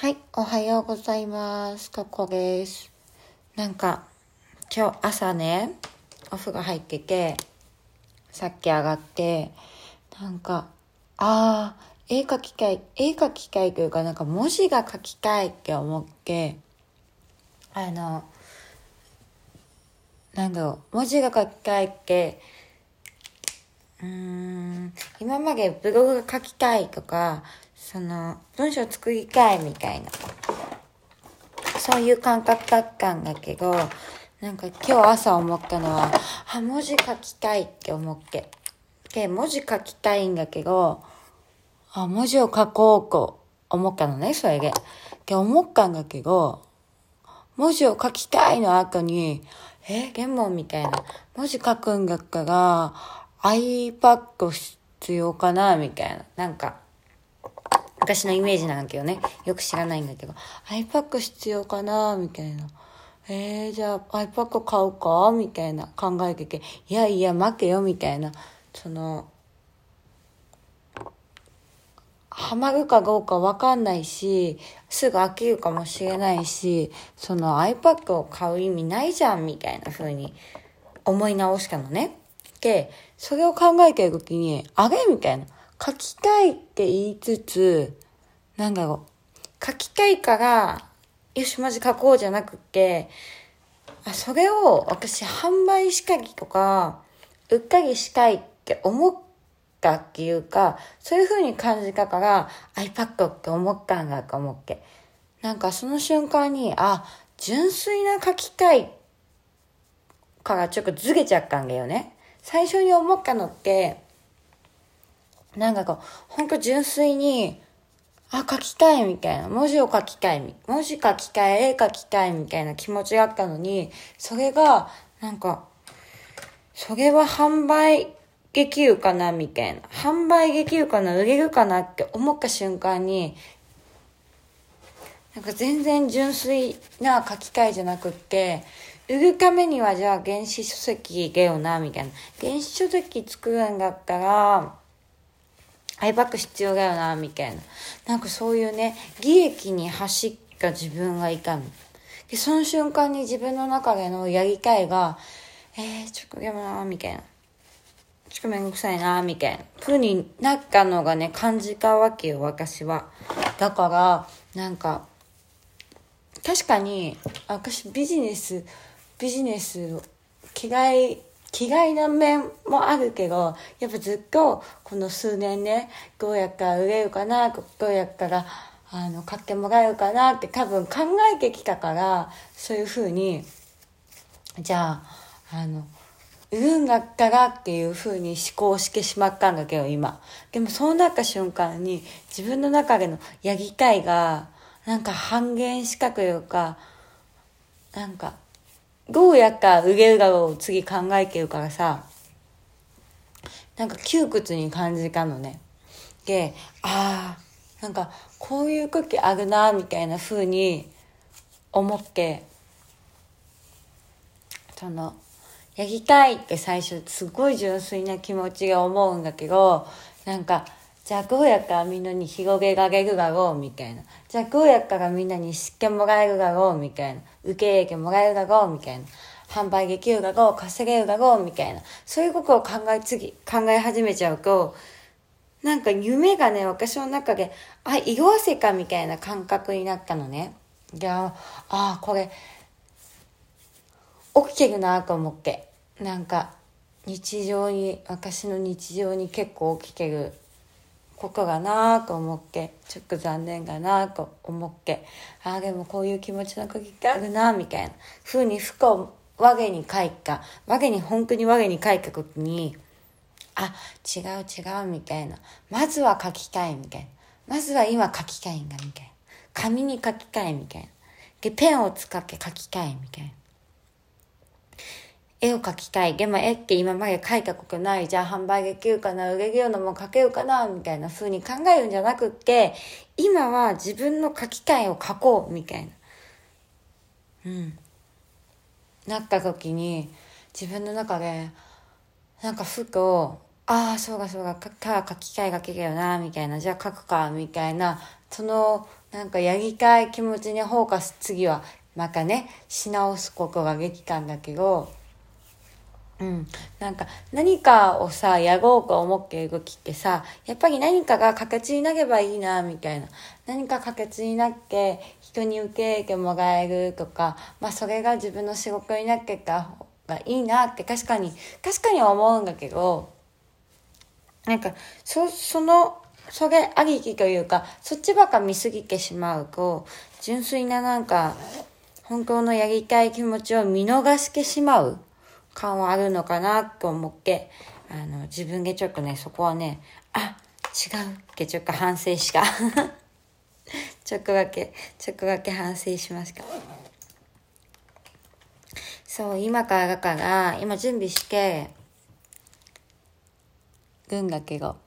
はい、おはようございます。ここです。なんか、今日朝ね、お風呂入ってて、さっき上がって、なんか、ああ、絵描きたい、絵描きたいというか、なんか文字が書きたいって思って、あの、なんだろう、文字が書きたいって、うーん今までブログが書きたいとか、その、文章作りたいみたいな、そういう感覚だったんだけど、なんか今日朝思ったのは、あ、文字書きたいって思って。で、文字書きたいんだけど、あ、文字を書こうと思ったのね、それで。で、思ったんだけど、文字を書きたいの後に、え、ゲモンみたいな。文字書くんだったら、iPad 必要かなみたいな。なんか、私のイメージなんけどね。よく知らないんだけど。iPad 必要かなみたいな。えー、じゃあ iPad 買うか？みたいな考えてて。いやいや、負けよ、みたいな。その、ハマるかどうかわかんないし、すぐ飽きるかもしれないし、その iPad を買う意味ないじゃん、みたいな風に思い直したのね。で、それを考えてる時に、あれ？みたいな。書きたいって言いつつ、なんだろう。書きたいから、よし、マジ書こうじゃなくて、あ、それを私販売したりとか、うっかりしたいって思ったっていうか、そういう風に感じたから iPad って思ったんだと思って。なんかその瞬間に、あ、純粋な書きたいからちょっとずれちゃったんだよね。最初に思ったのって、なんかこう、ほんと純粋に、あ、書きたいみたいな。文字を書きたい。文字書きたい、絵書きたいみたいな気持ちがあったのに、それが、なんか、それは販売できるかなみたいな。販売できるかな売れるかなって思った瞬間に、なんか全然純粋な書き換えじゃなくって、売るためにはじゃあ原子書籍げよな、みたいな。原子書籍作るんだったら、iPad 必要だよな、みたいな。なんかそういうね、利益に走った自分がいたの。で、その瞬間に自分の中でのやりたいが、えー、ちょっとでもな、みたいな。ちょっとめんどくさいな、みたいな。風になったのがね、感じたわけよ、私は。だから、なんか、確かに、私ビジネス、ビジネス、気概、気概な面もあるけど、やっぱずっとこの数年ね、どうやったら売れるかな、どうやったら、あの、買ってもらえるかなって多分考えてきたから、そういうふうに、じゃあ、あの、売るんだったらっていうふうに思考してしまったんだけど、今。でもそうなった瞬間に、自分の中でのやりたいが、なんか半減したというか、なんか、どうやったら売れるだろう次考えてるからさ、なんか窮屈に感じたのね。で、ああ、なんかこういう時あるな、みたいな風に思って、その、やりたいって最初すごい純粋な気持ちが思うんだけど、なんか、じゃあどうやったらみんなに広げられるだろうみたいな。じゃあどうやったらみんなに知ってもらえるだろうみたいな。受け入れてもらえるだろうみたいな。販売できるだろう稼げるだろうみたいな。そういうことを考え次、考え始めちゃうと、なんか夢がね、私の中で、あ、色あせかみたいな感覚になったのね。いや、あ、これ、起きてるなと思って。なんか、日常に、私の日常に結構起きてることがなと思って、ちょっと残念だなと思って、ああ、でもこういう気持ちの時ってあるなみたいな風に負荷を我に書いた、我に本当に我に書いた時に、あ、違う違うみたいな。まずは書きたいみたいな。まずは今書きたいんだみたいな。紙に書きたいみたいな。で、ペンを使って書きたいみたいな。絵を描きたい。でも絵って今まで描いたことない。じゃあ販売できるかな？売れるようなもん描けるかな？みたいな風に考えるんじゃなくって、今は自分の描きたいを描こうみたいな。うん。なった時に、自分の中で、なんかふと、ああ、そうかそうか、か書きたいがけるよな、みたいな。じゃあ書くか、みたいな。そのなんかやりたい気持ちにフォーカス次はまたねし直すことができたんだけどうん、なんか何かをさやろうと思っている時ってさやっぱり何かが形になればいいなみたいな。何か形になって人に受け入れてもらえるとか、まあ、それが自分の仕事になってた方がいいなって確かに確かに思うんだけどなんかそそのそれありきというかそっちばっか見すぎてしまうと純粋ななんか本当のやりたい気持ちを見逃してしまう。感はあるのかなと思って、あの、自分でちょっとね、そこはね、あ、違うってちょっと反省した。ちょっとだけ、ちょっとだけ反省しました。そう、今からだから、今準備して、軍だけど、化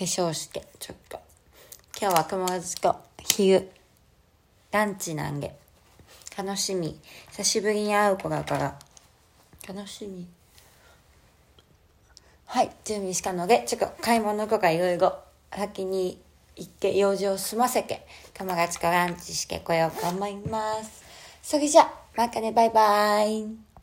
粧して、ちょっと。今日は友達と昼、ランチなんで、楽しみ。久しぶりに会う子だから、楽しみ。はい準備したのでちょっと買い物とかいろいろ先に行って用事を済ませて友達とランチしてこようと思います。それじゃまたねバイバイ。